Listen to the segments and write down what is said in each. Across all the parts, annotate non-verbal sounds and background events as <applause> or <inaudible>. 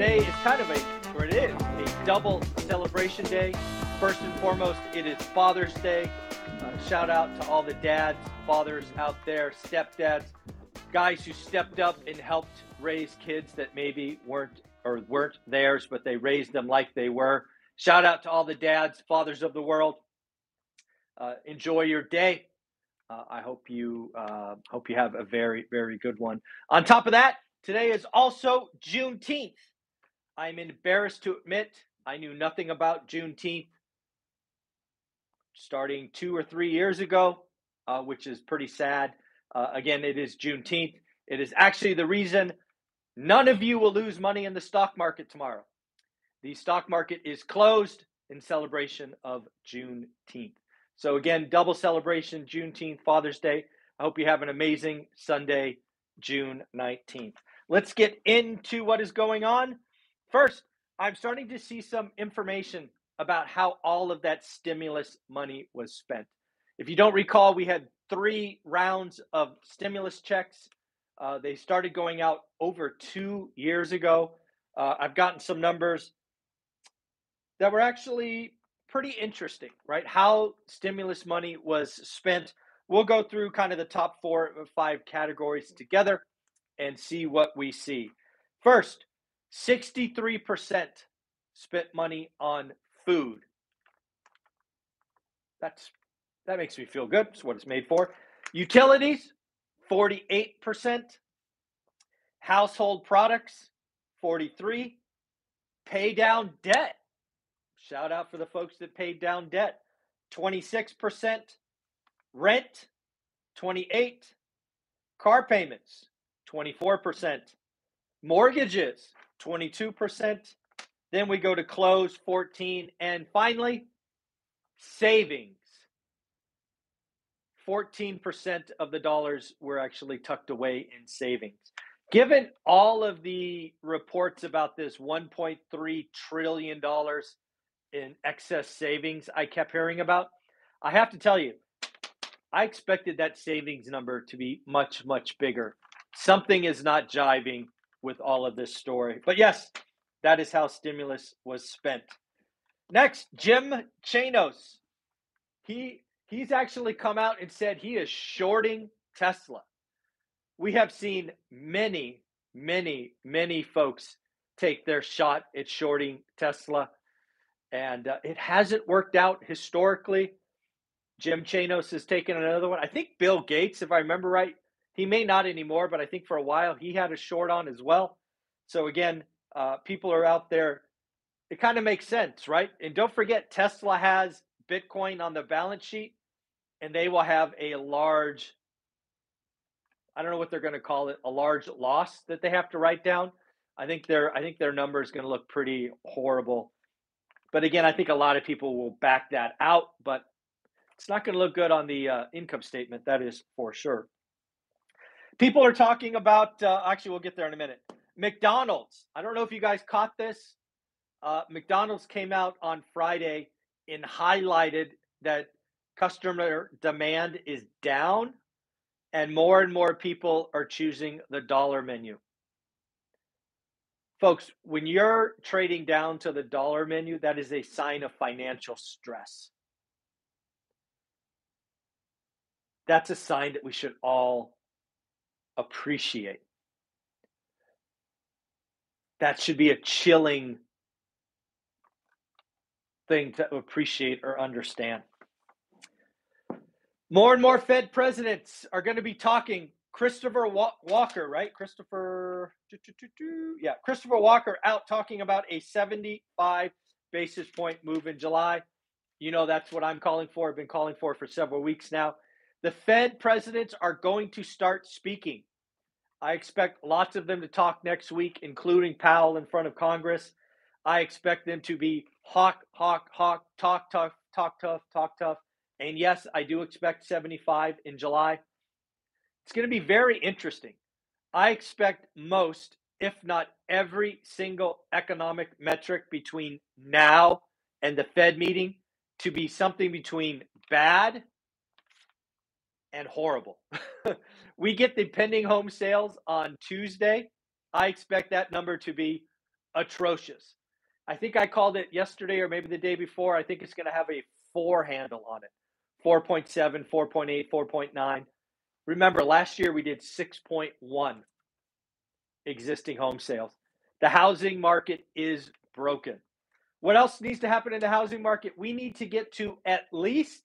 Today is kind of a, or it is, a double celebration day. First and foremost, it is Father's Day. Uh, shout out to all the dads, fathers out there, stepdads, guys who stepped up and helped raise kids that maybe weren't or weren't theirs, but they raised them like they were. Shout out to all the dads, fathers of the world. Uh, enjoy your day. Uh, I hope you uh, hope you have a very very good one. On top of that, today is also Juneteenth. I'm embarrassed to admit I knew nothing about Juneteenth starting two or three years ago, uh, which is pretty sad. Uh, again, it is Juneteenth. It is actually the reason none of you will lose money in the stock market tomorrow. The stock market is closed in celebration of Juneteenth. So, again, double celebration, Juneteenth, Father's Day. I hope you have an amazing Sunday, June 19th. Let's get into what is going on. First, I'm starting to see some information about how all of that stimulus money was spent. If you don't recall, we had three rounds of stimulus checks. Uh, they started going out over two years ago. Uh, I've gotten some numbers that were actually pretty interesting, right? How stimulus money was spent. We'll go through kind of the top four or five categories together and see what we see. First, 63% spent money on food. That's that makes me feel good. It's what it's made for. Utilities, 48%. Household products, 43. Pay down debt, Shout out for the folks that paid down debt. 26%. Rent, 28. Car payments, 24%. Mortgages, 22%. Then we go to close, 14. And finally, savings. 14% of the dollars were actually tucked away in savings. Given all of the reports about this $1.3 trillion in excess savings I kept hearing about, I have to tell you, I expected that savings number to be much, much bigger. Something is not jiving with all of this story. But yes, that is how stimulus was spent. Next, Jim Chanos. He he's actually come out and said he is shorting Tesla. We have seen many, many, many folks take their shot at shorting Tesla and uh, it hasn't worked out historically. Jim Chanos has taken another one. I think Bill Gates, if I remember right, he may not anymore, but I think for a while he had a short on as well. So again, uh, people are out there. It kind of makes sense, right? And don't forget, Tesla has Bitcoin on the balance sheet, and they will have a large. I don't know what they're going to call it, a large loss that they have to write down. I think their I think their number is going to look pretty horrible but again, I think a lot of people will back that out, but it's not going to look good on the uh, income statement. That is for sure. People are talking about, uh, actually, we'll get there in a minute. McDonald's. I don't know if you guys caught this. Uh, McDonald's came out on Friday and highlighted that customer demand is down and more and more people are choosing the dollar menu folks, when you're trading down to the dollar menu, that is a sign of financial stress. That's a sign that we should all appreciate. That should be a chilling thing to appreciate or understand. More and more Fed presidents are going to be talking Christopher Waller, right? Christopher, yeah, Christopher Waller out talking about a 75 basis point move in July. You know, that's what I'm calling for. I've been calling for for several weeks now. The Fed presidents are going to start speaking I expect lots of them to talk next week, including Powell in front of Congress. I expect them to be hawk, hawk, hawk, talk tough, talk tough, talk tough. And yes, I do expect 75 in July. It's going to be very interesting. I expect most, if not every single economic metric between now and the Fed meeting to be something between bad and horrible. <laughs> we get the pending home sales on Tuesday. I expect that number to be atrocious. I think I called it yesterday or maybe the day before. I think it's going to have a four handle on it 4.7, 4.8, 4.9. Remember, last year we did 6.1 existing home sales. The housing market is broken. What else needs to happen in the housing market? We need to get to at least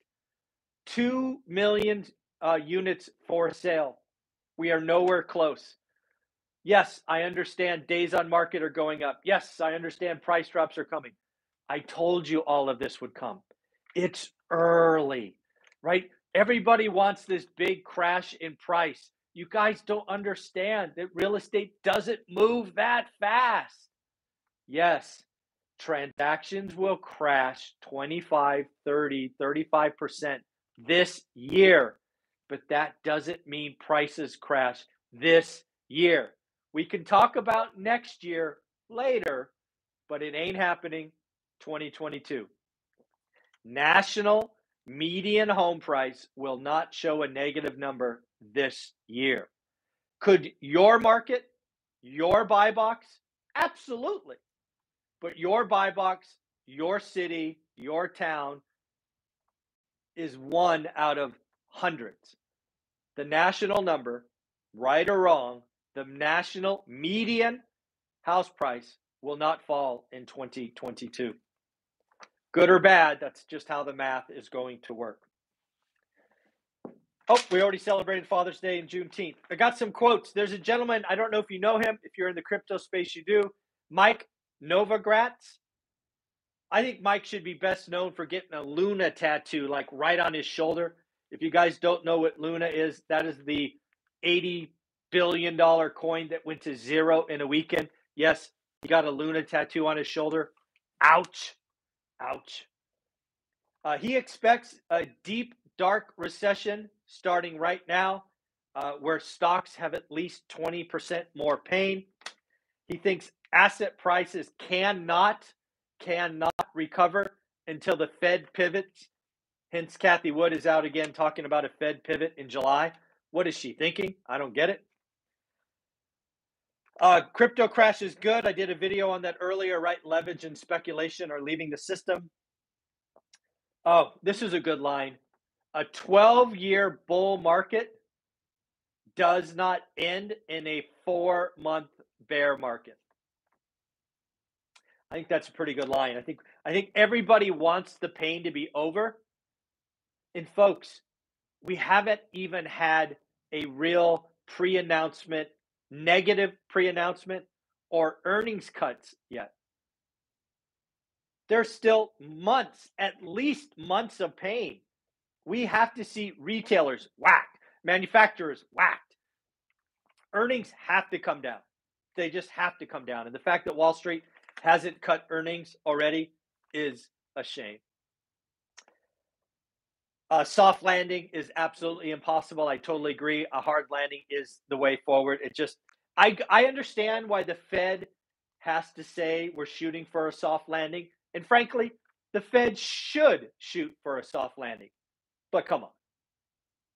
2 million uh, units for sale. We are nowhere close. Yes, I understand days on market are going up. Yes, I understand price drops are coming. I told you all of this would come. It's early, right? Everybody wants this big crash in price. You guys don't understand that real estate doesn't move that fast. Yes, transactions will crash 25, 30, 35% this year, but that doesn't mean prices crash this year. We can talk about next year later, but it ain't happening 2022. National median home price will not show a negative number this year. Could your market, your buy box? Absolutely. But your buy box, your city, your town is one out of hundreds. The national number, right or wrong, the national median house price will not fall in 2022. Good or bad, that's just how the math is going to work. Oh, we already celebrated Father's Day and Juneteenth. I got some quotes. There's a gentleman, I don't know if you know him. If you're in the crypto space, you do. Mike Novogratz. I think Mike should be best known for getting a Luna tattoo, like right on his shoulder. If you guys don't know what Luna is, that is the $80 billion coin that went to zero in a weekend. Yes, he got a Luna tattoo on his shoulder. Ouch. Ouch. Uh, he expects a deep, dark recession starting right now, uh, where stocks have at least 20% more pain. He thinks asset prices cannot, cannot recover until the Fed pivots. Hence, Cathie Wood is out again talking about a Fed pivot in July. What is she thinking? I don't get it. Uh, crypto crash is good. I did a video on that earlier, right? Leverage and speculation are leaving the system. Oh, this is a good line a 12 year bull market does not end in a four month bear market. I think that's a pretty good line. I think I think everybody wants the pain to be over. And folks, we haven't even had a real pre-announcement, negative pre-announcement or earnings cuts yet. There's still months, at least months of pain we have to see retailers whacked, manufacturers whacked. Earnings have to come down. They just have to come down. And the fact that Wall Street hasn't cut earnings already is a shame. A soft landing is absolutely impossible. I totally agree. A hard landing is the way forward. It just, I, I understand why the Fed has to say we're shooting for a soft landing. And frankly, the Fed should shoot for a soft landing. But come on.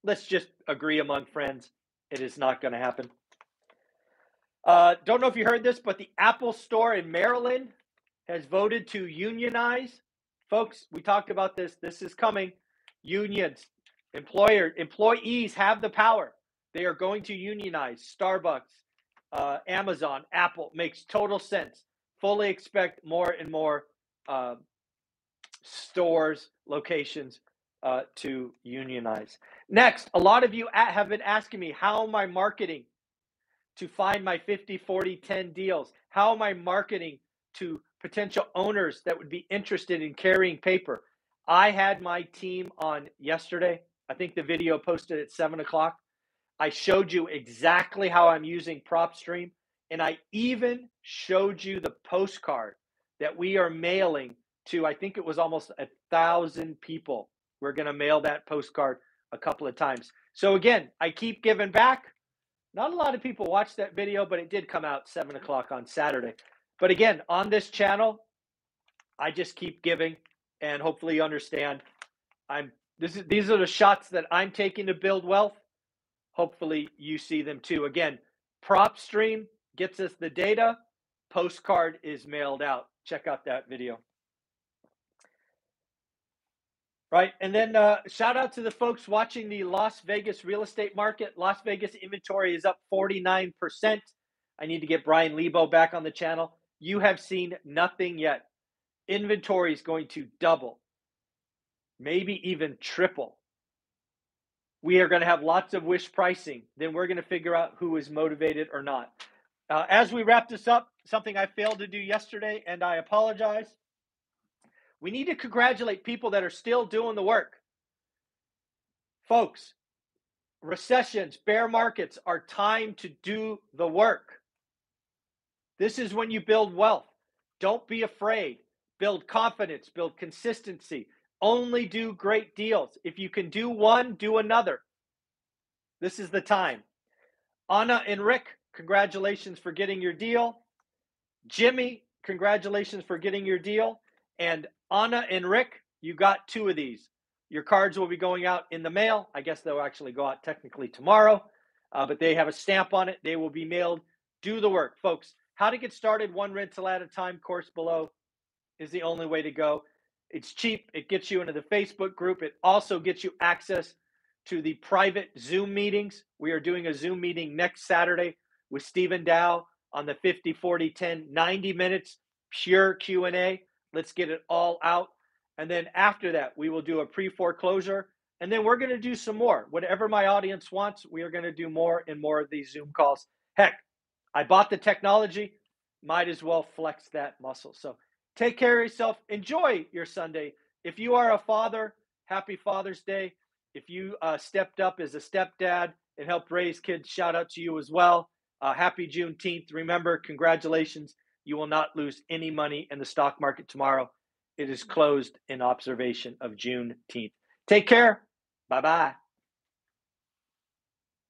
Let's just agree among friends. It is not going to happen. Uh, don't know if you heard this, but the Apple Store in Maryland has voted to unionize. Folks, we talked about this. This is coming. Unions, employer, employees have the power. They are going to unionize. Starbucks, uh, Amazon, Apple makes total sense. Fully expect more and more uh, stores, locations uh, to unionize. Next, a lot of you have been asking me, how am I marketing to find my 50, 40, 10 deals? How am I marketing to potential owners that would be interested in carrying paper? I had my team on yesterday. I think the video posted at seven o'clock. I showed you exactly how I'm using PropStream, and I even showed you the postcard that we are mailing to, I think it was almost a thousand people. We're going to mail that postcard a couple of times. So, again, I keep giving back. Not a lot of people watched that video, but it did come out 7 o'clock on Saturday. But again, on this channel, I just keep giving and hopefully you understand I'm this is these are the shots that I'm taking to build wealth. Hopefully you see them too. Again, PropStream gets us the data, postcard is mailed out. Check out that video. Right. And then uh, shout out to the folks watching the Las Vegas real estate market. Las Vegas inventory is up 49%. I need to get Brian Lebo back on the channel. You have seen nothing yet. Inventory is going to double, maybe even triple. We are going to have lots of wish pricing. Then we're going to figure out who is motivated or not. Uh, as we wrap this up, something I failed to do yesterday, and I apologize. We need to congratulate people that are still doing the work. Folks, recessions, bear markets are time to do the work. This is when you build wealth. Don't be afraid. Build confidence, build consistency. Only do great deals. If you can do one, do another. This is the time. Anna and Rick, congratulations for getting your deal. Jimmy, congratulations for getting your deal. And Anna and Rick, you got two of these. Your cards will be going out in the mail. I guess they'll actually go out technically tomorrow, uh, but they have a stamp on it. They will be mailed. Do the work, folks. How to get started one rental at a time course below is the only way to go. It's cheap. It gets you into the Facebook group. It also gets you access to the private Zoom meetings. We are doing a Zoom meeting next Saturday with Stephen Dow on the 50 40 10 90 minutes pure Q&A. Let's get it all out. And then after that, we will do a pre foreclosure. And then we're going to do some more. Whatever my audience wants, we are going to do more and more of these Zoom calls. Heck, I bought the technology, might as well flex that muscle. So take care of yourself. Enjoy your Sunday. If you are a father, happy Father's Day. If you uh, stepped up as a stepdad and helped raise kids, shout out to you as well. Uh, happy Juneteenth. Remember, congratulations. You will not lose any money in the stock market tomorrow. It is closed in observation of Juneteenth. Take care. Bye bye.